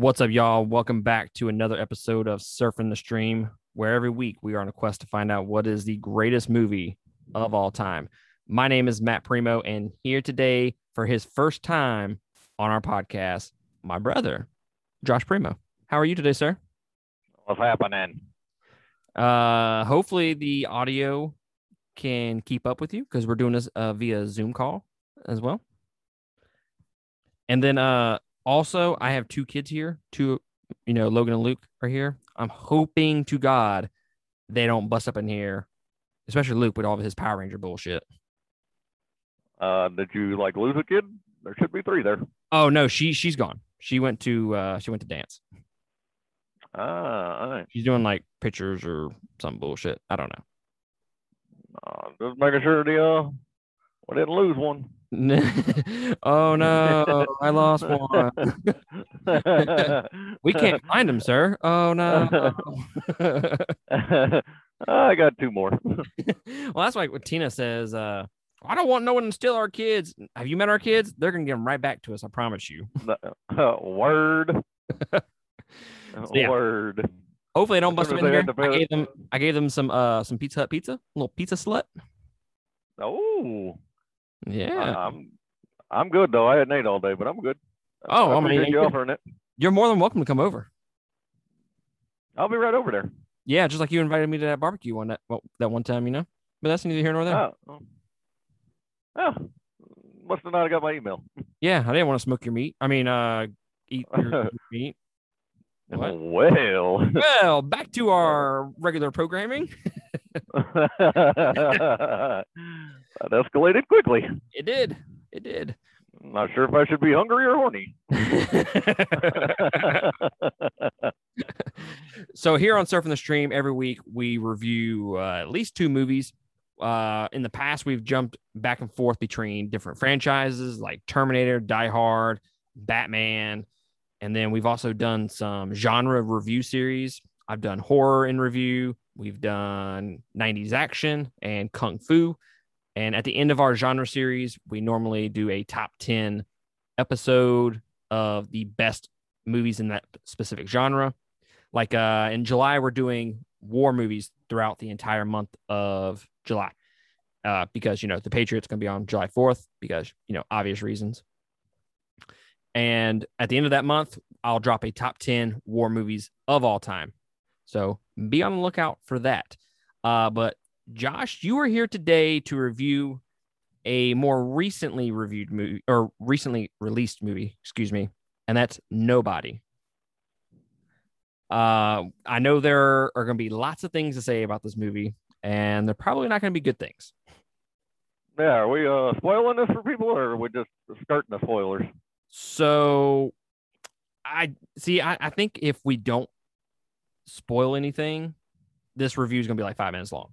What's up, y'all? Welcome back to another episode of Surfing the Stream, where every week we are on a quest to find out what is the greatest movie of all time. My name is Matt Primo, and here today for his first time on our podcast, my brother, Josh Primo. How are you today, sir? What's happening? Uh, hopefully the audio can keep up with you because we're doing this uh, via Zoom call as well. And then uh also I have two kids here, two you know, Logan and Luke are here. I'm hoping to God they don't bust up in here, especially Luke with all of his Power Ranger bullshit. Uh, did you like lose a kid? There should be three there. Oh no, she she's gone. She went to uh she went to dance. Ah, all right. She's doing like pictures or some bullshit. I don't know. Uh, just making sure the uh, we didn't lose one. oh no, I lost one. we can't find him, sir. Oh no. I got two more. well, that's like what Tina says. Uh, I don't want no one to steal our kids. Have you met our kids? They're gonna give them right back to us. I promise you. Word. yeah. Word. Hopefully, they don't bust them in here. I gave them. I gave them some uh some Pizza Hut pizza, a little pizza slut. Oh, Yeah. I'm I'm good though. I hadn't ate all day, but I'm good. Oh, I I mean, you offering it. You're more than welcome to come over. I'll be right over there. Yeah, just like you invited me to that barbecue one that well, that one time, you know. But that's neither here nor there. Oh, oh. oh. Must have not got my email. Yeah, I didn't want to smoke your meat. I mean, uh, eat your meat. What? Well, Well, back to our regular programming. that escalated quickly. It did. It did. Not sure if I should be hungry or horny. so here on Surfing the Stream, every week we review uh, at least two movies. Uh, in the past, we've jumped back and forth between different franchises like Terminator, Die Hard, Batman, and then we've also done some genre review series. I've done horror in review. We've done 90s action and kung fu. And at the end of our genre series, we normally do a top 10 episode of the best movies in that specific genre. Like uh, in July, we're doing war movies throughout the entire month of July uh, because, you know, the Patriots going to be on July 4th because, you know, obvious reasons. And at the end of that month, I'll drop a top 10 war movies of all time. So be on the lookout for that. Uh, but Josh, you are here today to review a more recently reviewed movie or recently released movie, excuse me, and that's Nobody. Uh, I know there are going to be lots of things to say about this movie, and they're probably not going to be good things. yeah, are we uh, spoiling this for people, or are we just skirting the spoilers? So, I see. I, I think if we don't spoil anything, this review is going to be like five minutes long.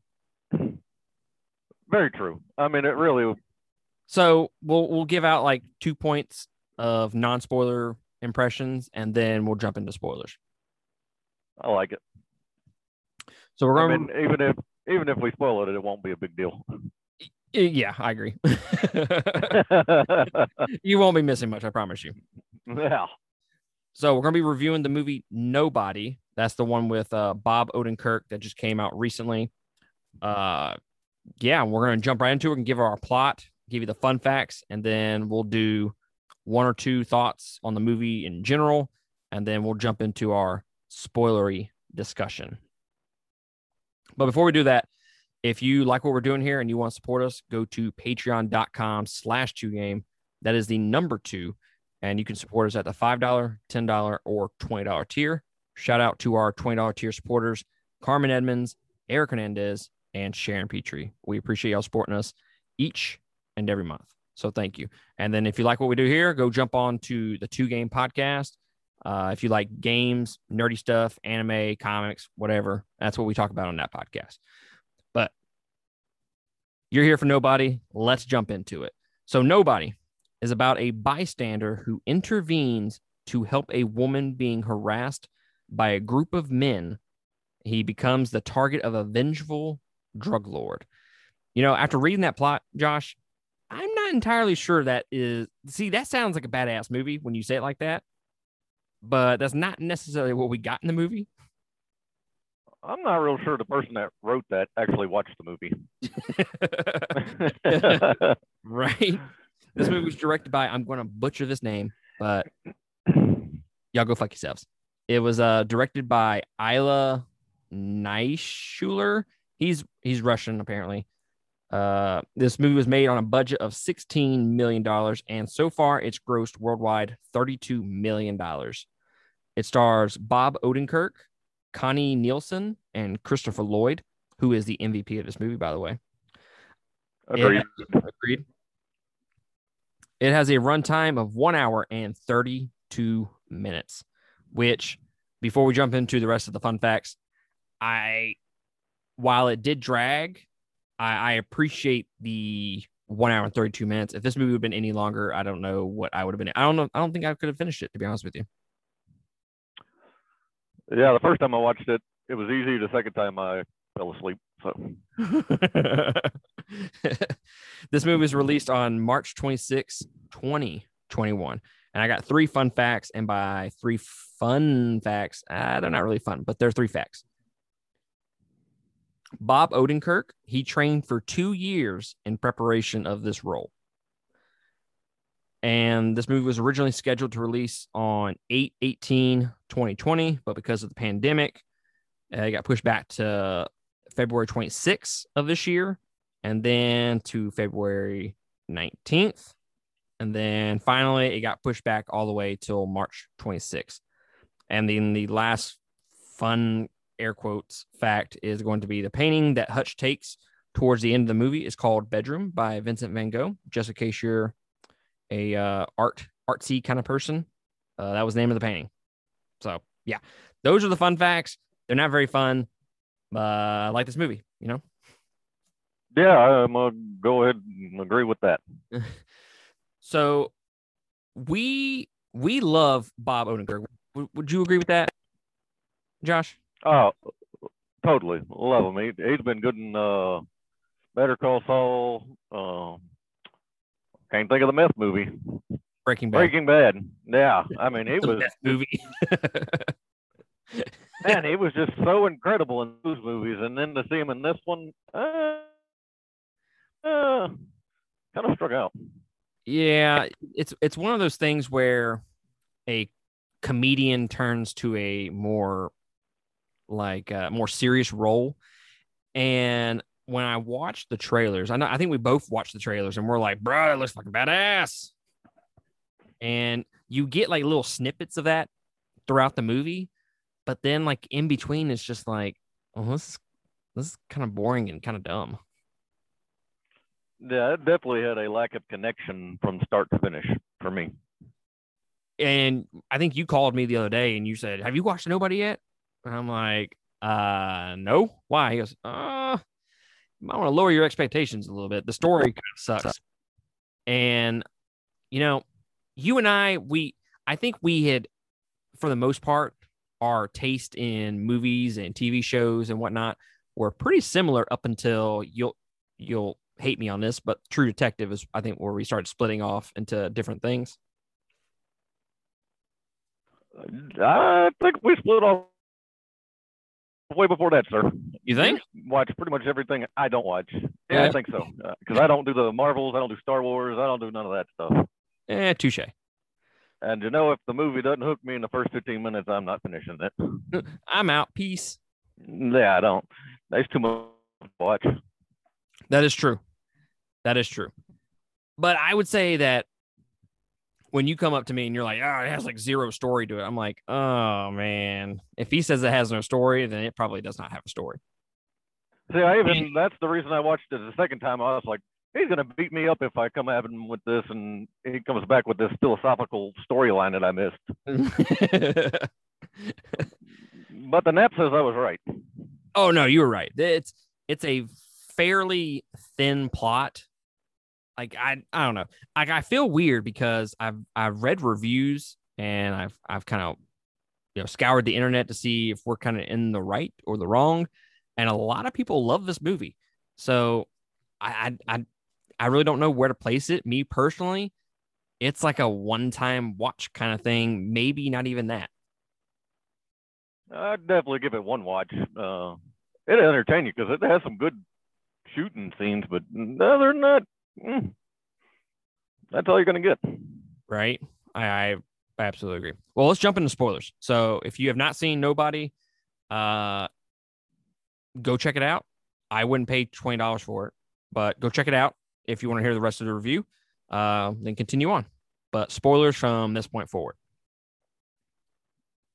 Very true. I mean, it really. So we'll we'll give out like two points of non spoiler impressions, and then we'll jump into spoilers. I like it. So we're I going. mean, even if even if we spoil it, it won't be a big deal. yeah, I agree. you won't be missing much, I promise you. yeah. So we're going to be reviewing the movie Nobody. That's the one with uh, Bob Odenkirk that just came out recently. Uh, yeah, we're going to jump right into it and give our plot, give you the fun facts, and then we'll do one or two thoughts on the movie in general, and then we'll jump into our spoilery discussion. But before we do that, if you like what we're doing here and you want to support us, go to patreon.com slash two game. That is the number two. And you can support us at the $5, $10, or $20 tier. Shout out to our $20 tier supporters, Carmen Edmonds, Eric Hernandez, and Sharon Petrie. We appreciate y'all supporting us each and every month. So thank you. And then if you like what we do here, go jump on to the two game podcast. Uh, if you like games, nerdy stuff, anime, comics, whatever, that's what we talk about on that podcast. But you're here for nobody. Let's jump into it. So, nobody is about a bystander who intervenes to help a woman being harassed by a group of men. He becomes the target of a vengeful drug lord. You know, after reading that plot, Josh, I'm not entirely sure that is. See, that sounds like a badass movie when you say it like that. but that's not necessarily what we got in the movie. I'm not real sure the person that wrote that actually watched the movie. right? This movie was directed by, I'm going to butcher this name, but y'all go fuck yourselves. It was uh, directed by Ilya Naishuller. He's he's Russian apparently. Uh, this movie was made on a budget of $16 million, and so far it's grossed worldwide $32 million. It stars Bob Odenkirk, Connie Nielsen, and Christopher Lloyd, who is the MVP of this movie, by the way. Agreed. It, agreed. It has a runtime of one hour and 32 minutes, which, before we jump into the rest of the fun facts, I, while it did drag, I, I appreciate the one hour and 32 minutes. If this movie would have been any longer, I don't know what I would have been. I don't know. I don't think I could have finished it, to be honest with you. Yeah, the first time I watched it, it was easy. The second time I fell asleep. So this movie was released on March 26, 2021. And I got three fun facts. And by three fun facts, uh, they're not really fun, but they're three facts. Bob Odenkirk, he trained for two years in preparation of this role. And this movie was originally scheduled to release on 8 18 2020, but because of the pandemic, uh, it got pushed back to February 26th of this year and then to February 19th. And then finally, it got pushed back all the way till March 26th. And then the last fun air quotes fact is going to be the painting that Hutch takes towards the end of the movie is called Bedroom by Vincent Van Gogh. Just in case you're a uh, art artsy kind of person, uh, that was the name of the painting. So yeah, those are the fun facts. They're not very fun. Uh, I like this movie. You know. Yeah, I'm gonna go ahead and agree with that. so we we love Bob Odenkirk. W- would you agree with that, Josh? Oh, totally love him. He, he's been good in uh, Better Call Saul. Uh, can't think of the meth movie. Breaking Bad. Breaking Bad. Yeah, I mean he The was movie. man, he was just so incredible in those movies, and then to see him in this one, uh, uh, kind of struck out. yeah, it's it's one of those things where a comedian turns to a more like uh, more serious role, and when I watched the trailers, I know I think we both watched the trailers, and we're like, "Bro, it looks fucking badass," and you get like little snippets of that throughout the movie, but then like in between, it's just like, "Oh, this is, this is kind of boring and kind of dumb." Yeah, it definitely had a lack of connection from start to finish for me. and I think you called me the other day and you said, "Have you watched Nobody yet?" And I'm like, "Uh, no. Why?" He goes, "Uh, you might want to lower your expectations a little bit. The story kind of sucks." And you know, you and I, we, I think we had, for the most part, our taste in movies and TV shows and whatnot were pretty similar up until you'll you'll hate me on this, but True Detective is I think where we started splitting off into different things. I think we split off way before that, sir. You think? Watch pretty much everything I don't watch. Yeah. I think so. Because I don't do the Marvels, I don't do Star Wars, I don't do none of that stuff. Eh, touche. And you know, if the movie doesn't hook me in the first 15 minutes, I'm not finishing it. I'm out. Peace. Yeah, I don't. That's too much to watch. That is true. That is true. But I would say that when you come up to me and you're like, oh, it has like zero story to it, I'm like, oh man. If he says it has no story, then it probably does not have a story. See, I even that's the reason I watched it the second time. I was like, he's gonna beat me up if I come at him with this, and he comes back with this philosophical storyline that I missed. But the nap says I was right. oh no, you were right. It's it's a fairly thin plot. Like I I don't know. Like I feel weird because I've I've read reviews and I've I've kind of you know scoured the internet to see if we're kind of in the right or the wrong, and a lot of people love this movie. So I I I, really don't know where to place it. Me personally, it's like a one-time watch kind of thing. Maybe not even that. I'd definitely give it one watch. Uh, it entertain you because it has some good shooting scenes, but no, they're that, mm, that's all you're gonna get. Right. I, I absolutely agree. Well, let's jump into spoilers. So if you have not seen Nobody, uh, go check it out. I wouldn't pay twenty dollars for it, but go check it out if you want to hear the rest of the review. Uh, then continue on. But spoilers from this point forward.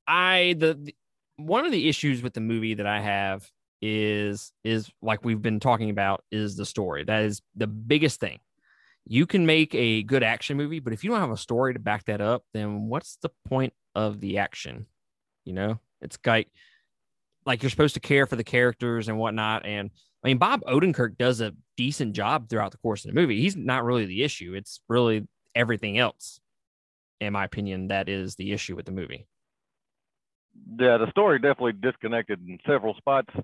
I the, the one of the issues with the movie that I have is is like we've been talking about is the story. That is the biggest thing. You can make a good action movie, but if you don't have a story to back that up, then what's the point of the action? You know, it's like like you're supposed to care for the characters and whatnot. And I mean, Bob Odenkirk does a decent job throughout the course of the movie. He's not really the issue. It's really everything else, in my opinion, that is the issue with the movie. Yeah, the story definitely disconnected in several spots.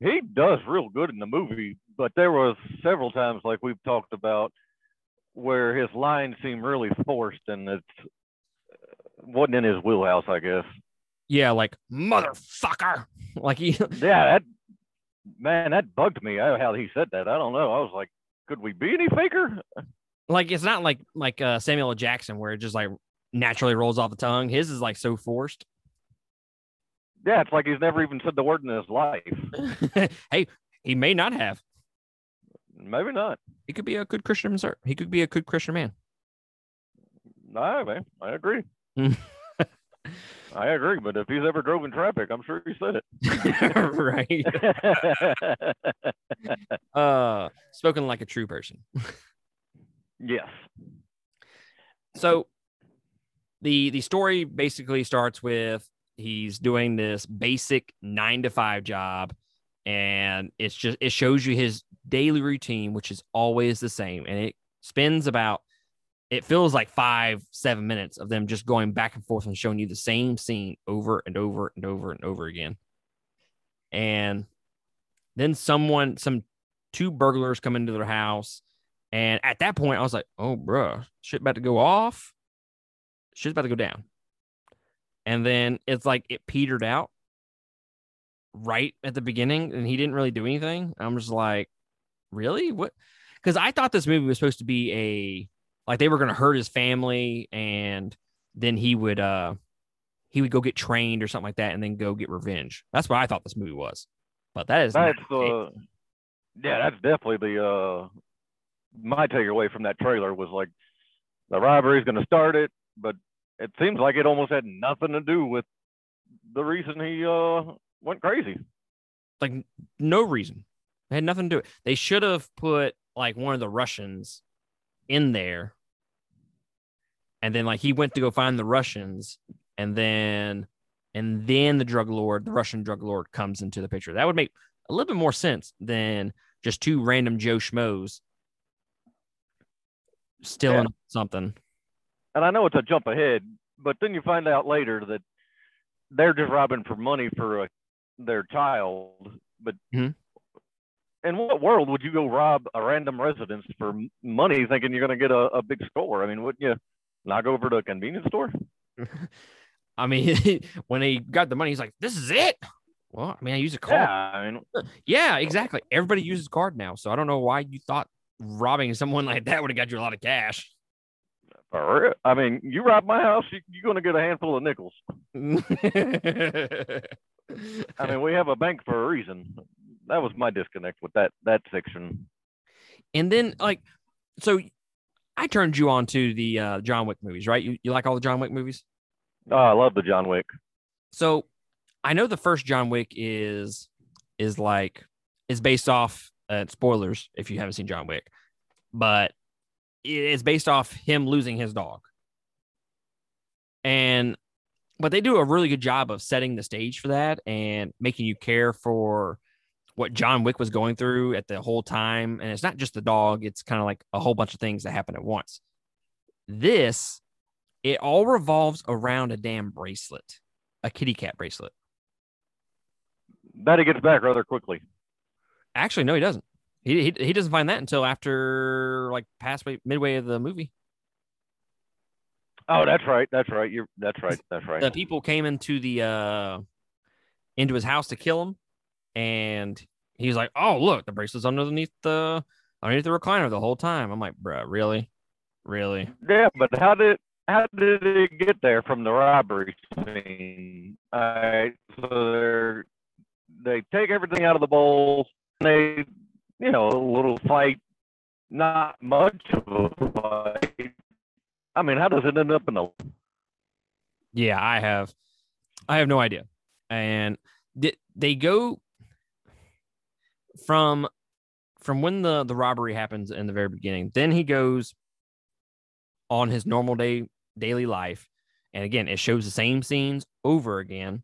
He does real good in the movie, but there was several times, like we've talked about, where his lines seem really forced and it wasn't in his wheelhouse, I guess. Yeah, like motherfucker. Like he Yeah, that man, that bugged me how he said that. I don't know. I was like, could we be any faker? Like it's not like like uh, Samuel L. Jackson where it just like naturally rolls off the tongue. His is like so forced. Yeah, it's like he's never even said the word in his life. hey, he may not have. Maybe not. He could be a good Christian, sir. He could be a good Christian man. No, man, I agree. I agree, but if he's ever drove in traffic, I'm sure he said it. right. uh, spoken like a true person. yes. So the the story basically starts with he's doing this basic nine to five job, and it's just it shows you his daily routine, which is always the same, and it spends about it feels like five, seven minutes of them just going back and forth and showing you the same scene over and over and over and over again. And then someone, some two burglars come into their house. And at that point, I was like, oh, bruh shit about to go off. Shit's about to go down. And then it's like it petered out right at the beginning and he didn't really do anything. I'm just like, really? What? Because I thought this movie was supposed to be a like they were going to hurt his family and then he would uh he would go get trained or something like that and then go get revenge that's what i thought this movie was but that is that's uh yeah that's definitely the uh my takeaway from that trailer was like the robbery is going to start it but it seems like it almost had nothing to do with the reason he uh went crazy like no reason it had nothing to do it they should have put like one of the russians in there and then like he went to go find the Russians, and then and then the drug lord, the Russian drug lord, comes into the picture. That would make a little bit more sense than just two random Joe schmoes stealing yeah. something. And I know it's a jump ahead, but then you find out later that they're just robbing for money for a, their child. But mm-hmm. in what world would you go rob a random residence for money, thinking you're going to get a, a big score? I mean, wouldn't you? knock over to a convenience store? I mean, when he got the money, he's like, "This is it." Well, I mean, I use a card. Yeah, I mean, yeah, exactly. Everybody uses card now, so I don't know why you thought robbing someone like that would have got you a lot of cash. I mean, you rob my house, you, are going to get a handful of nickels. I mean, we have a bank for a reason. That was my disconnect with that that section. And then, like, so I turned you on to the uh, John Wick movies, right? You, you like all the John Wick movies? Oh, I love the John Wick. So I know the first John Wick is is like is based off uh, spoilers if you haven't seen John Wick, but it's based off him losing his dog. And but they do a really good job of setting the stage for that and making you care for what John Wick was going through at the whole time. And it's not just the dog, it's kind of like a whole bunch of things that happen at once. This, it all revolves around a damn bracelet, a kitty cat bracelet. That he gets back rather quickly. Actually, no, he doesn't. He, he, he doesn't find that until after like past midway of the movie. Oh, that's right. That's right. You're that's right. That's right. The people came into the uh into his house to kill him, and he's like, "Oh, look, the bracelet's underneath the underneath the recliner the whole time." I'm like, "Bruh, really, really?" Yeah, but how did how did it get there from the robbery scene? All right, so they're they take everything out of the bowl. And they, you know, a little fight. Not much of a fight. I mean, how does it end up in the? Yeah, I have, I have no idea. And th- they go from from when the the robbery happens in the very beginning. Then he goes on his normal day daily life, and again, it shows the same scenes over again.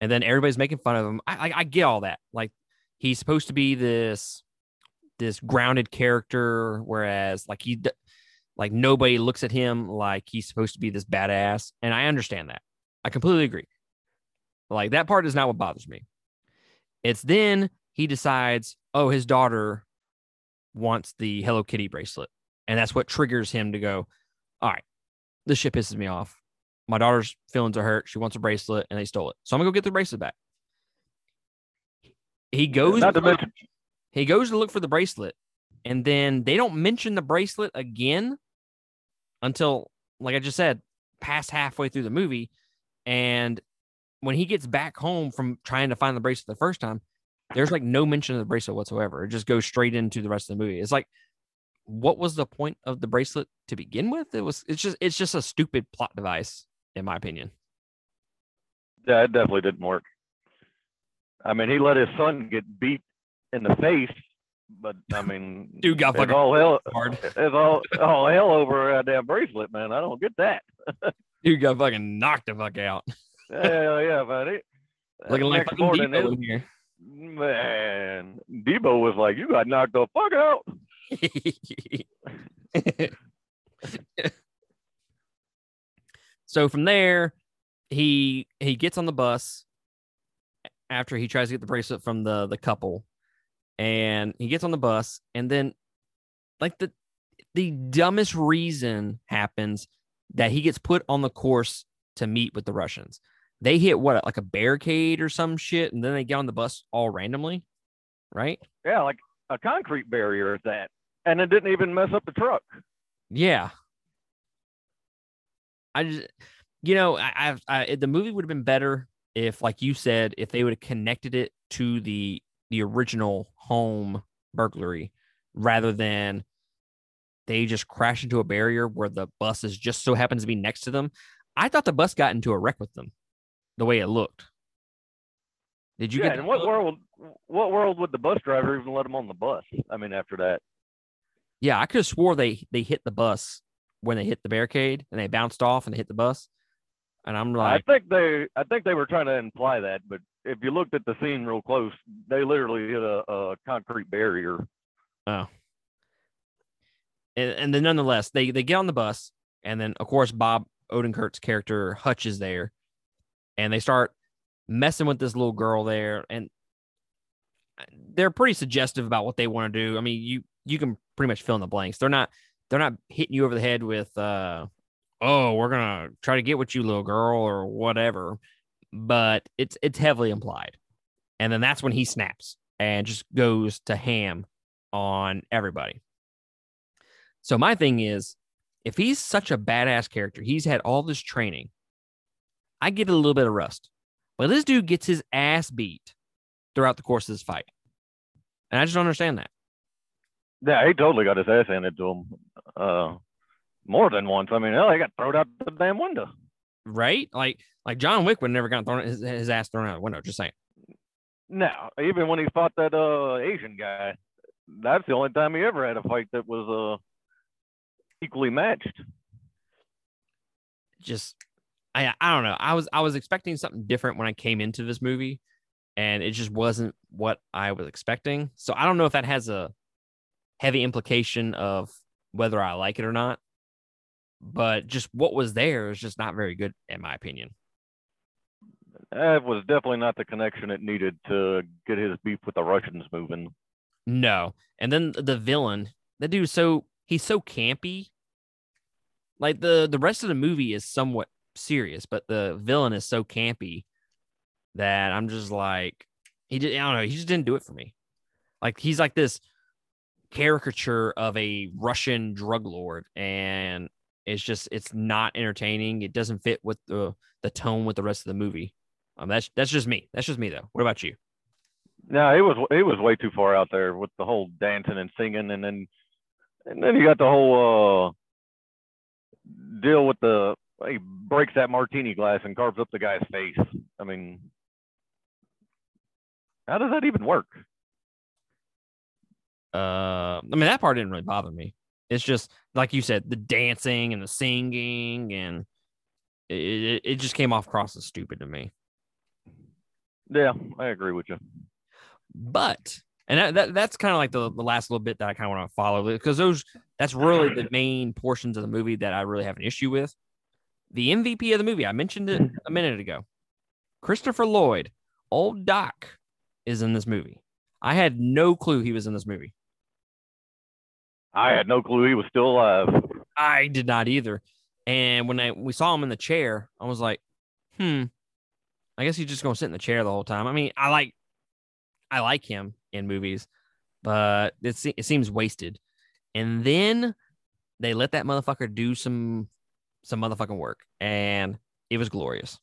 And then everybody's making fun of him. I, I, I get all that. Like he's supposed to be this this grounded character, whereas like he like nobody looks at him like he's supposed to be this badass. And I understand that. I completely agree. Like that part is not what bothers me. It's then he decides, oh, his daughter wants the Hello Kitty bracelet. And that's what triggers him to go, all right, this shit pisses me off. My daughter's feelings are hurt. She wants a bracelet and they stole it. So I'm gonna go get the bracelet back. He goes Not to mention, he goes to look for the bracelet, and then they don't mention the bracelet again until, like I just said, past halfway through the movie. And when he gets back home from trying to find the bracelet the first time, there's like no mention of the bracelet whatsoever. It just goes straight into the rest of the movie. It's like, what was the point of the bracelet to begin with? It was it's just it's just a stupid plot device, in my opinion. yeah, it definitely didn't work. I mean, he let his son get beat in the face, but I mean, Dude got fucking all hell. hard. It's all all hell over a damn bracelet, man. I don't get that. Dude got fucking knocked the fuck out. yeah, yeah, buddy. Looking like fucking Deebo in here. Man, Deebo was like, "You got knocked the fuck out." so from there, he he gets on the bus after he tries to get the bracelet from the the couple, and he gets on the bus, and then like the the dumbest reason happens that he gets put on the course to meet with the Russians. They hit what like a barricade or some shit, and then they get on the bus all randomly, right? Yeah, like a concrete barrier at that, and it didn't even mess up the truck. Yeah. I just, you know, I, I've, I, the movie would have been better if, like you said, if they would have connected it to the the original home burglary, rather than they just crash into a barrier where the bus is just so happens to be next to them. I thought the bus got into a wreck with them, the way it looked. Did you yeah, get? that what look? world? What world would the bus driver even let them on the bus? I mean, after that. Yeah, I could have swore they they hit the bus when they hit the barricade and they bounced off and they hit the bus. And I'm like, I think they, I think they were trying to imply that, but if you looked at the scene real close, they literally hit a, a concrete barrier. Oh. And, and then nonetheless, they they get on the bus, and then of course Bob Odenkirk's character Hutch is there, and they start messing with this little girl there, and they're pretty suggestive about what they want to do. I mean, you you can pretty much fill in the blanks. They're not they're not hitting you over the head with uh oh we're gonna try to get with you little girl or whatever, but it's it's heavily implied, and then that's when he snaps and just goes to ham on everybody. So my thing is, if he's such a badass character, he's had all this training. I get a little bit of rust, but this dude gets his ass beat throughout the course of this fight, and I just don't understand that. Yeah, he totally got his ass handed to him. Uh, more than once. I mean, hell, he got thrown out the damn window. Right? Like, like John Wick would never got thrown his, his ass thrown out the window. Just saying. No, even when he fought that uh Asian guy, that's the only time he ever had a fight that was uh equally matched. Just, I, I don't know. I was, I was expecting something different when I came into this movie, and it just wasn't what I was expecting. So I don't know if that has a heavy implication of whether I like it or not. But just what was there is just not very good, in my opinion. That was definitely not the connection it needed to get his beef with the Russians moving. No. And then the villain, the dude, so he's so campy. Like the the rest of the movie is somewhat serious, but the villain is so campy that I'm just like he did. I don't know. He just didn't do it for me. Like he's like this caricature of a Russian drug lord, and it's just it's not entertaining. It doesn't fit with the the tone with the rest of the movie. Um, that's that's just me. That's just me though. What about you? No, it was it was way too far out there with the whole dancing and singing, and then and then you got the whole uh, deal with the he breaks that martini glass and carves up the guy's face. I mean, how does that even work? Uh, I mean that part didn't really bother me. It's just like you said, the dancing and the singing, and it, it, it just came off cross as stupid to me. Yeah, I agree with you. But and that, that that's kind of like the, the last little bit that I kind of want to follow because those that's really the main portions of the movie that I really have an issue with. The MVP of the movie, I mentioned it a minute ago. Christopher Lloyd, old Doc, is in this movie. I had no clue he was in this movie. I had no clue he was still alive. I did not either. And when I we saw him in the chair, I was like, hmm, I guess he's just gonna sit in the chair the whole time. I mean, I like I like him in movies, but it, it seems wasted. And then they let that motherfucker do some some motherfucking work, and it was glorious.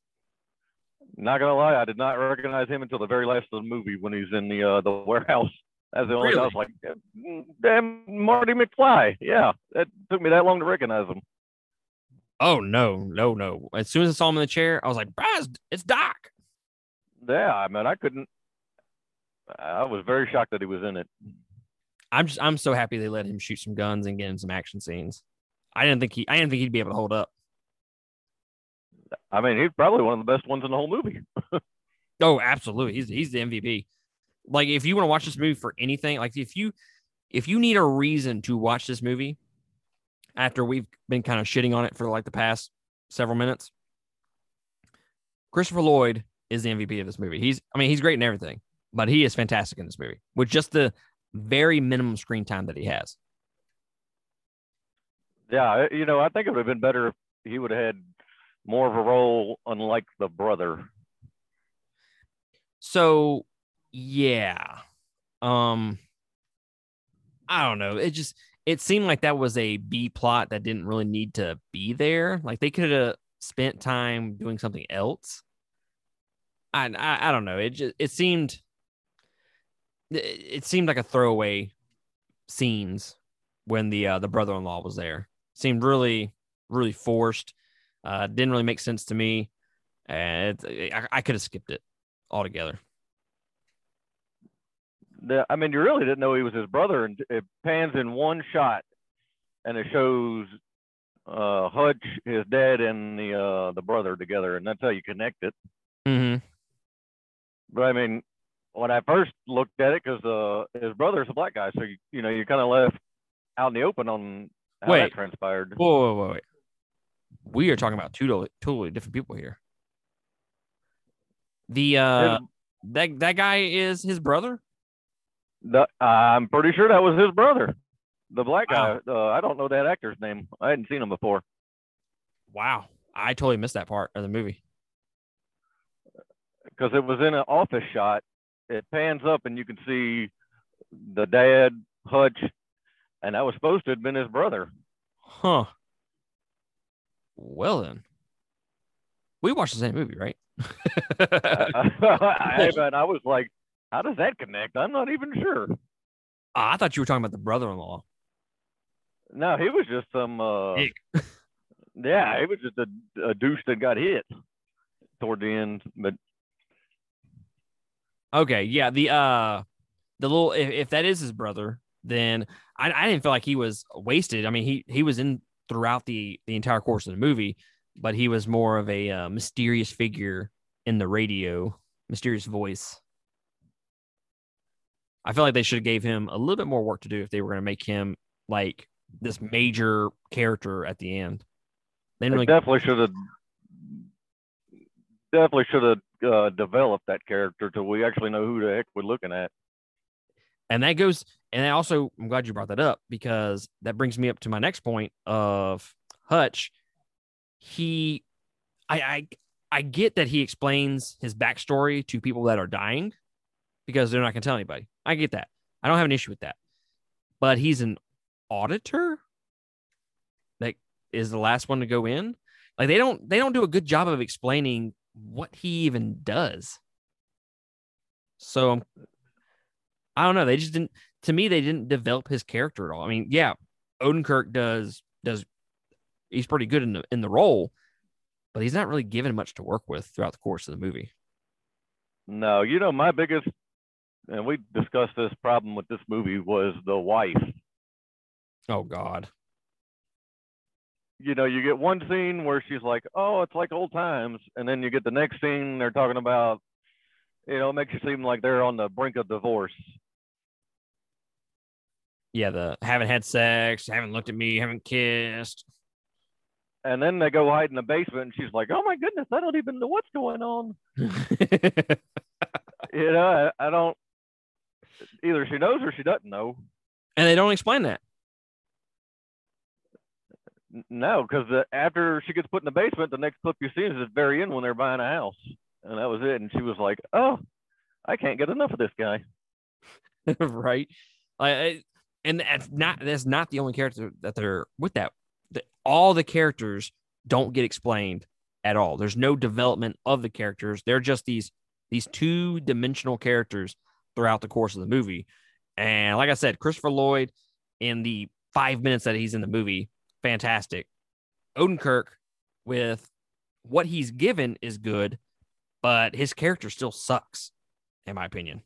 Not gonna lie, I did not recognize him until the very last of the movie when he's in the uh, the warehouse. As the only really? I was like, mm, damn, Marty McFly. Yeah, it took me that long to recognize him. Oh no, no, no! As soon as I saw him in the chair, I was like, "Braz, it's Doc." Yeah, I mean, I couldn't. I was very shocked that he was in it. I'm just, I'm so happy they let him shoot some guns and get in some action scenes. I didn't think he, I didn't think he'd be able to hold up. I mean, he's probably one of the best ones in the whole movie. oh, absolutely. He's he's the MVP. Like, if you want to watch this movie for anything, like if you if you need a reason to watch this movie after we've been kind of shitting on it for like the past several minutes, Christopher Lloyd is the MVP of this movie. He's, I mean, he's great in everything, but he is fantastic in this movie with just the very minimum screen time that he has. Yeah, uh, you know, I think it would have been better if he would have had more of a role, unlike the brother. So, yeah, um, I don't know. It just it seemed like that was a B plot that didn't really need to be there. Like they could have spent time doing something else. I, I I don't know. It just it seemed it seemed like a throwaway scenes when the uh, the brother in law was there. Seemed really really forced. Uh, didn't really make sense to me, and I, I could have skipped it altogether. The, I mean, you really didn't know he was his brother, and it pans in one shot, and it shows uh, Hutch, his dad, and the uh, the brother together, and that's how you connect it. Mm-hmm. But I mean, when I first looked at it, because uh, his brother's a black guy, so you, you know you kind of left out in the open on how wait, that transpired. Whoa, whoa, whoa, wait. We are talking about two totally, totally different people here. The uh, his, that that guy is his brother. The, I'm pretty sure that was his brother, the black wow. guy. Uh, I don't know that actor's name. I hadn't seen him before. Wow, I totally missed that part of the movie because it was in an office shot. It pans up and you can see the dad, Hutch, and that was supposed to have been his brother. Huh. Well then, we watched the same movie, right? I, I was like, how does that connect? I'm not even sure. Uh, I thought you were talking about the brother-in-law. No, he was just some. Uh, yeah, he was just a, a douche that got hit toward the end. But Okay, yeah, the uh the little if, if that is his brother, then I, I didn't feel like he was wasted. I mean, he he was in throughout the the entire course of the movie, but he was more of a uh, mysterious figure in the radio, mysterious voice. I feel like they should have gave him a little bit more work to do if they were going to make him like this major character at the end. They really definitely should have definitely should have uh, develop that character till we actually know who the heck we're looking at. And that goes, and I also, I'm glad you brought that up because that brings me up to my next point of Hutch, he, I, I, I get that he explains his backstory to people that are dying because they're not going to tell anybody. I get that. I don't have an issue with that. But he's an auditor that is the last one to go in. Like they don't they don't do a good job of explaining what he even does. So um, I don't know. They just didn't to me they didn't develop his character at all. I mean, yeah, Odenkirk does does he's pretty good in the in the role, but he's not really given much to work with throughout the course of the movie. No, you know, my biggest and we discussed this problem with this movie was the wife. Oh God. You know, you get one scene where she's like, "Oh, it's like old times," and then you get the next scene they're talking about. You know, it makes you seem like they're on the brink of divorce. Yeah, the haven't had sex, haven't looked at me, haven't kissed. And then they go hide in the basement, and she's like, "Oh my goodness, I don't even know what's going on." you know, I, I don't. Either she knows or she doesn't know. And they don't explain that. No, because after she gets put in the basement, the next clip you see is at the very end when they're buying a house, and that was it. And she was like, "Oh, I can't get enough of this guy." right. I, and that's not that's not the only character that they're with that. The, all the characters don't get explained at all. There's no development of the characters. They're just these these two dimensional characters throughout the course of the movie. And like I said, Christopher Lloyd in the five minutes that he's in the movie, fantastic. Odenkirk with what he's given is good, but his character still sucks, in my opinion.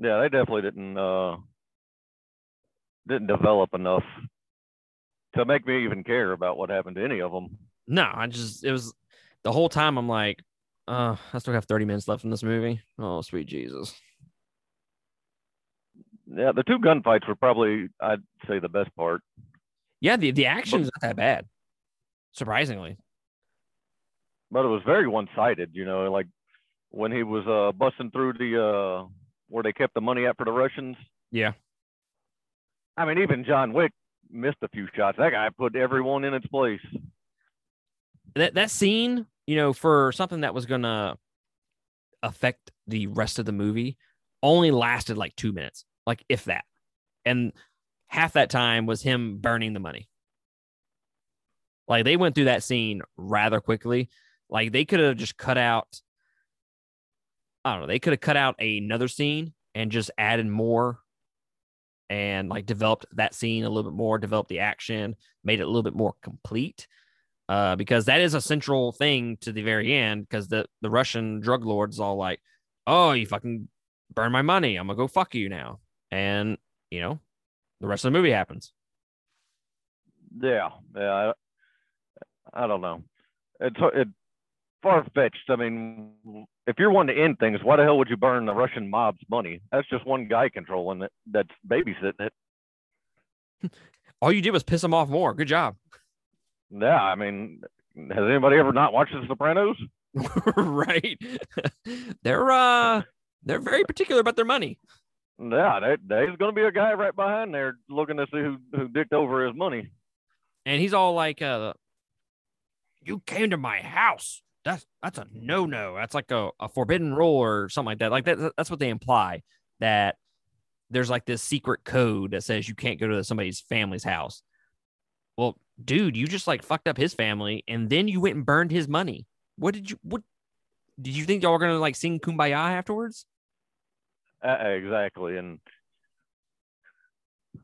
Yeah, they definitely didn't uh didn't develop enough to make me even care about what happened to any of them. No, I just it was the whole time I'm like, uh, I still have 30 minutes left in this movie. Oh, sweet Jesus. Yeah, the two gunfights were probably I'd say the best part. Yeah, the, the action's not that bad. Surprisingly. But it was very one sided, you know, like when he was uh busting through the uh where they kept the money at for the Russians. Yeah. I mean, even John Wick missed a few shots. That guy put everyone in its place. That that scene, you know, for something that was gonna affect the rest of the movie, only lasted like two minutes, like if that. And half that time was him burning the money. Like they went through that scene rather quickly. Like they could have just cut out, I don't know, they could have cut out another scene and just added more and like developed that scene a little bit more, developed the action, made it a little bit more complete. Uh, because that is a central thing to the very end. Because the the Russian drug lords all like, "Oh, you fucking burn my money. I'm gonna go fuck you now." And you know, the rest of the movie happens. Yeah, yeah. I, I don't know. It's it far fetched. I mean, if you're wanting to end things, why the hell would you burn the Russian mob's money? That's just one guy controlling it. That's babysitting it. All you did was piss him off more. Good job. Yeah, I mean, has anybody ever not watched The Sopranos? right. they're uh they're very particular about their money. Yeah, there, there's going to be a guy right behind there looking to see who who dicked over his money. And he's all like, uh, "You came to my house. That's that's a no no. That's like a, a forbidden rule or something like that. Like that. That's what they imply that there's like this secret code that says you can't go to somebody's family's house. Well, dude, you just like fucked up his family, and then you went and burned his money. What did you? What did you think y'all were gonna like sing "Kumbaya" afterwards? Uh, exactly, and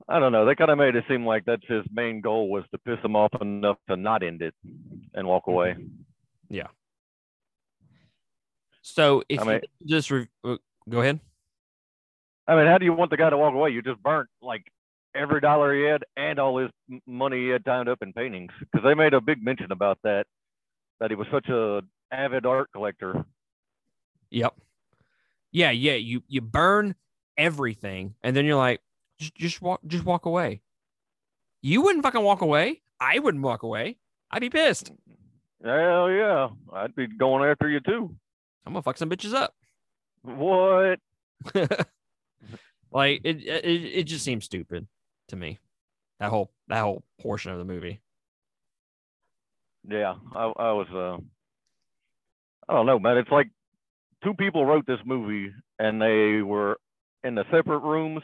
I don't know. They kind of made it seem like that's his main goal was to piss him off enough to not end it and walk away. Yeah. So if I mean, you just re- uh, go ahead. I mean, how do you want the guy to walk away? You just burnt like every dollar he had and all his money he had tied up in paintings because they made a big mention about that that he was such a avid art collector. Yep. Yeah, yeah. You you burn everything, and then you're like, just just walk just walk away. You wouldn't fucking walk away. I wouldn't walk away. I'd be pissed. Hell yeah, I'd be going after you too. I'm gonna fuck some bitches up. What? like it, it it just seems stupid to me. That whole that whole portion of the movie. Yeah, I, I was. Uh, I don't know, man. It's like two people wrote this movie, and they were in the separate rooms,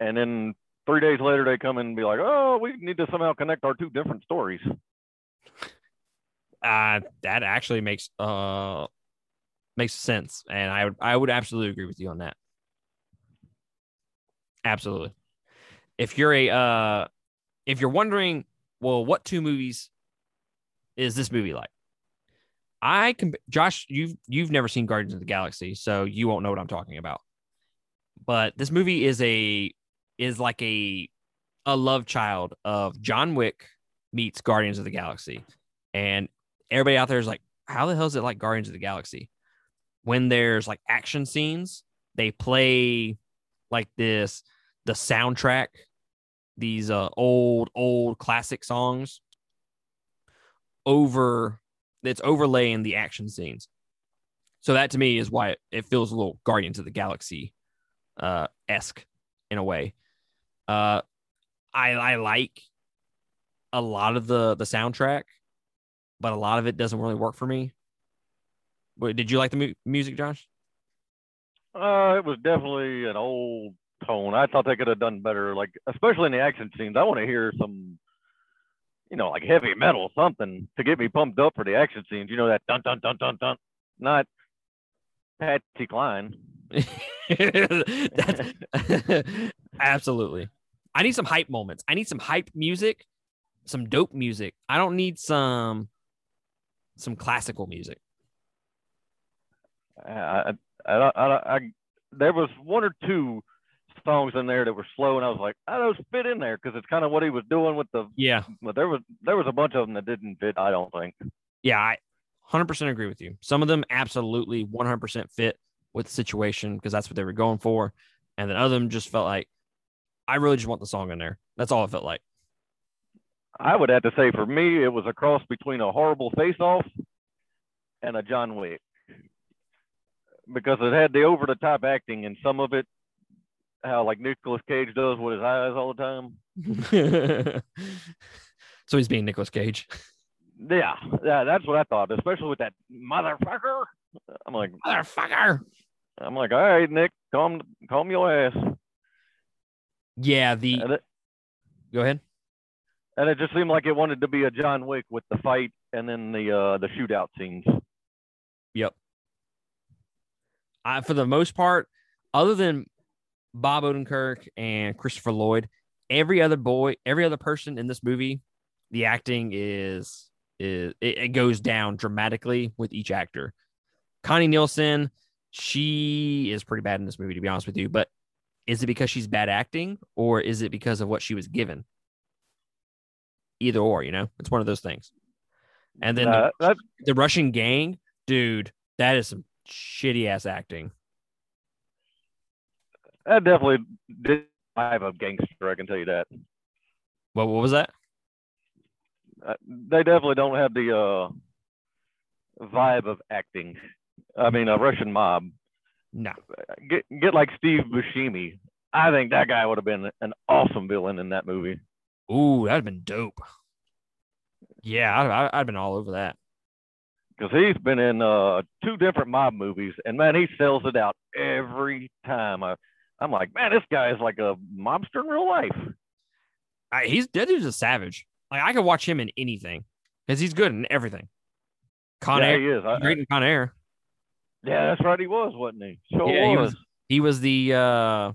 and then three days later they come in and be like, "Oh, we need to somehow connect our two different stories." Uh, that actually makes uh makes sense, and I would I would absolutely agree with you on that. Absolutely. If you're a uh, if you're wondering, well, what two movies is this movie like? I can, Josh, you've you've never seen Guardians of the Galaxy, so you won't know what I'm talking about. But this movie is a is like a a love child of John Wick meets Guardians of the Galaxy, and everybody out there is like, how the hell is it like Guardians of the Galaxy? When there's like action scenes, they play like this the soundtrack, these uh, old old classic songs over it's overlaying the action scenes. So that to me is why it, feels a little Guardians of the Galaxy uh esque in a way. Uh I I like a lot of the the soundtrack, but a lot of it doesn't really work for me. Did you like the mu- music, Josh? Uh, it was definitely an old tone. I thought they could have done better, like especially in the action scenes. I want to hear some, you know, like heavy metal, something to get me pumped up for the action scenes. You know that dun dun dun dun dun, not Patsy Cline. That's absolutely. I need some hype moments. I need some hype music, some dope music. I don't need some some classical music. I, I, I, I, I, there was one or two songs in there that were slow, and I was like, "I those fit in there" because it's kind of what he was doing with the. Yeah. But there was there was a bunch of them that didn't fit. I don't think. Yeah, I 100% agree with you. Some of them absolutely 100% fit with the situation because that's what they were going for, and then other them just felt like I really just want the song in there. That's all it felt like. I would have to say for me, it was a cross between a horrible face-off and a John Wick because it had the over-the-top acting, and some of it how like Nicolas Cage does with his eyes all the time. so he's being Nicolas Cage. Yeah, yeah, that's what I thought, especially with that motherfucker. I'm like, motherfucker. I'm like, all right, Nick, calm, calm your ass. Yeah, the. It, Go ahead. And it just seemed like it wanted to be a John Wick with the fight and then the uh the shootout scenes. Yep. I, for the most part, other than Bob Odenkirk and Christopher Lloyd. Every other boy, every other person in this movie, the acting is is it, it goes down dramatically with each actor. Connie Nielsen, she is pretty bad in this movie, to be honest with you. But is it because she's bad acting, or is it because of what she was given? Either or, you know, it's one of those things. And then uh, the, the Russian gang, dude, that is some shitty ass acting that definitely did vibe of gangster. I can tell you that. What what was that? Uh, they definitely don't have the uh, vibe of acting. I mean, a Russian mob. No. Get get like Steve Buscemi. I think that guy would have been an awesome villain in that movie. Ooh, that'd have been dope. Yeah, I'd, I'd, I'd been all over that. Because he's been in uh, two different mob movies, and man, he sells it out every time. I, I'm like, man, this guy is like a mobster in real life. I, he's that dude's a savage. Like I could watch him in anything because he's good in everything. Con yeah, Air, he is. I, great in Con Air. Yeah, that's right. He was, wasn't he? Sure yeah, was. He was. He was the. uh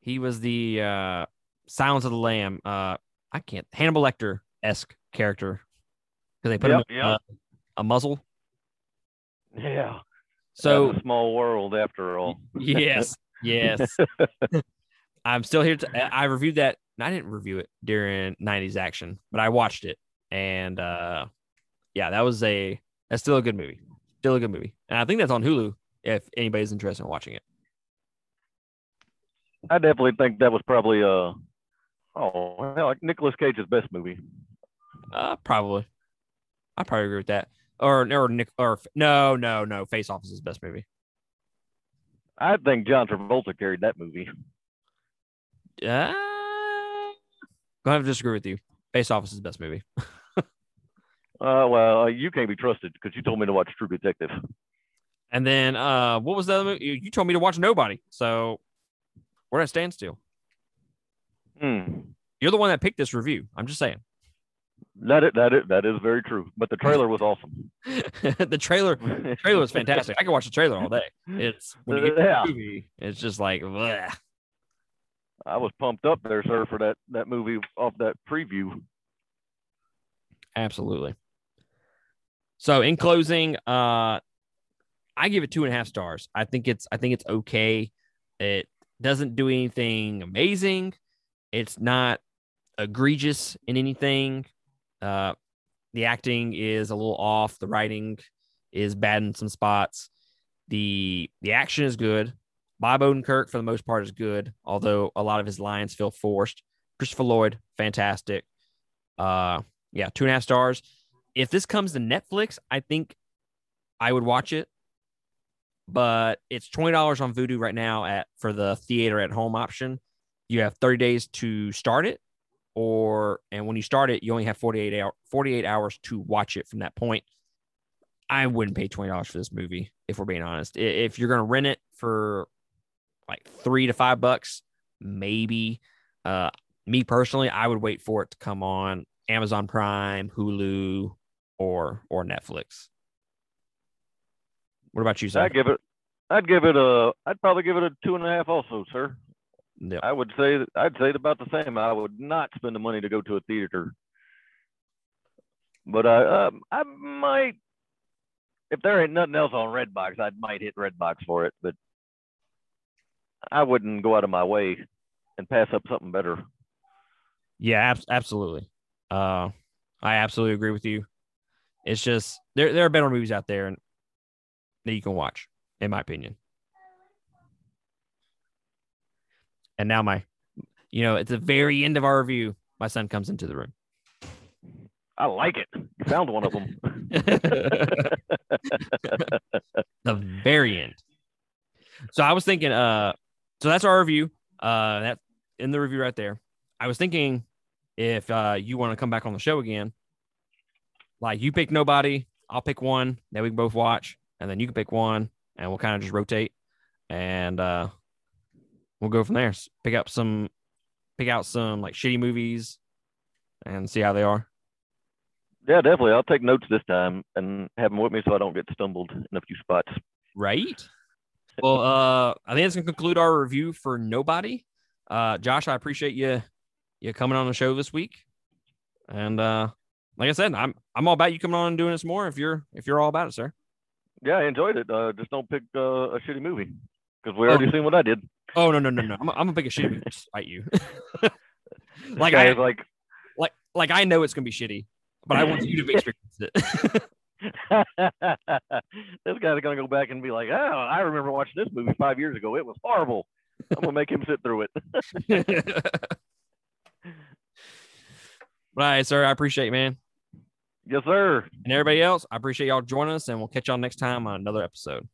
He was the uh Silence of the Lamb. Uh I can't Hannibal Lecter esque character because they put yep, him in, yep. uh, a muzzle. Yeah. So small world after all. yes. Yes. I'm still here to I reviewed that. I didn't review it during 90s action, but I watched it. And uh yeah, that was a that's still a good movie. Still a good movie. And I think that's on Hulu if anybody's interested in watching it. I definitely think that was probably uh oh like Nicolas Cage's best movie. Uh probably. I probably agree with that. Or or Nick or no, no, no. Face Off is his best movie. I think John Travolta carried that movie. Uh, gonna have to disagree with you. Face Off is his best movie. Uh, well, uh, you can't be trusted because you told me to watch True Detective. And then uh, what was the other movie? You, told me to watch Nobody. So we're at standstill. Hmm. You're the one that picked this review. I'm just saying. That is, that is that is very true. But the trailer was awesome. the trailer the trailer was fantastic. I can watch the trailer all day. It's when you get Yeah. the movie, it's just like bleh. I was pumped up there, sir, for that that movie off that preview. absolutely. So in closing, uh I give it two and a half stars. I think it's I think it's okay. It doesn't do anything amazing. It's not egregious in anything. Uh the acting is a little off. The writing is bad in some spots. The the action is good. Bob Odenkirk, for the most part, is good, although a lot of his lines feel forced. Christopher Lloyd, fantastic. Uh, yeah, two and a half stars. If this comes to Netflix, I think I would watch it, but it's twenty dollars on Vudu right now at for the theater at home option. You have thirty days to start it, or and when you start it, you only have 48 hour, 48 hours to watch it from that point. I wouldn't pay twenty dollars for this movie if we're being honest. If you're gonna rent it for like three to five bucks, maybe. Uh, me personally, I would wait for it to come on Amazon Prime, Hulu, or or Netflix. What about you, sir? I'd give it. I'd give it a. I'd probably give it a two and a half, also, sir. Yep. I would say. I'd say about the same. I would not spend the money to go to a theater. But I, um, I might. If there ain't nothing else on Redbox, I might hit Redbox for it. But I wouldn't go out of my way and pass up something better. Yeah, ab- absolutely. Uh, I absolutely agree with you. It's just there there are better movies out there and that you can watch, in my opinion. And now my, you know, at the very end of our review, my son comes into the room. I like it. You found one of them. the very end. So I was thinking, uh, so that's our review. Uh, that in the review right there. I was thinking if uh you want to come back on the show again, like you pick nobody, I'll pick one that we can both watch, and then you can pick one, and we'll kind of just rotate, and uh, we'll go from there. Pick up some, pick out some like shitty movies, and see how they are. yeah, definitely. I'll take notes this time and have them with me so I don't get stumbled in a few spots. Right. Well, uh, I think that's gonna conclude our review for Nobody. Uh, Josh, I appreciate you you coming on the show this week, and uh, like I said, I'm I'm all about you coming on and doing this more if you're if you're all about it, sir. Yeah, I enjoyed it. Uh, just don't pick uh, a shitty movie because we already seen what I did. Oh no no no no! I'm I'm gonna pick a shitty movie to spite you. like I like, like like I know it's gonna be shitty, but I want you to experience it. this guy's gonna go back and be like, "Oh, I remember watching this movie five years ago. It was horrible." I'm gonna make him sit through it. All right, sir. I appreciate it, man. yes, sir. And everybody else, I appreciate y'all joining us, and we'll catch y'all next time on another episode.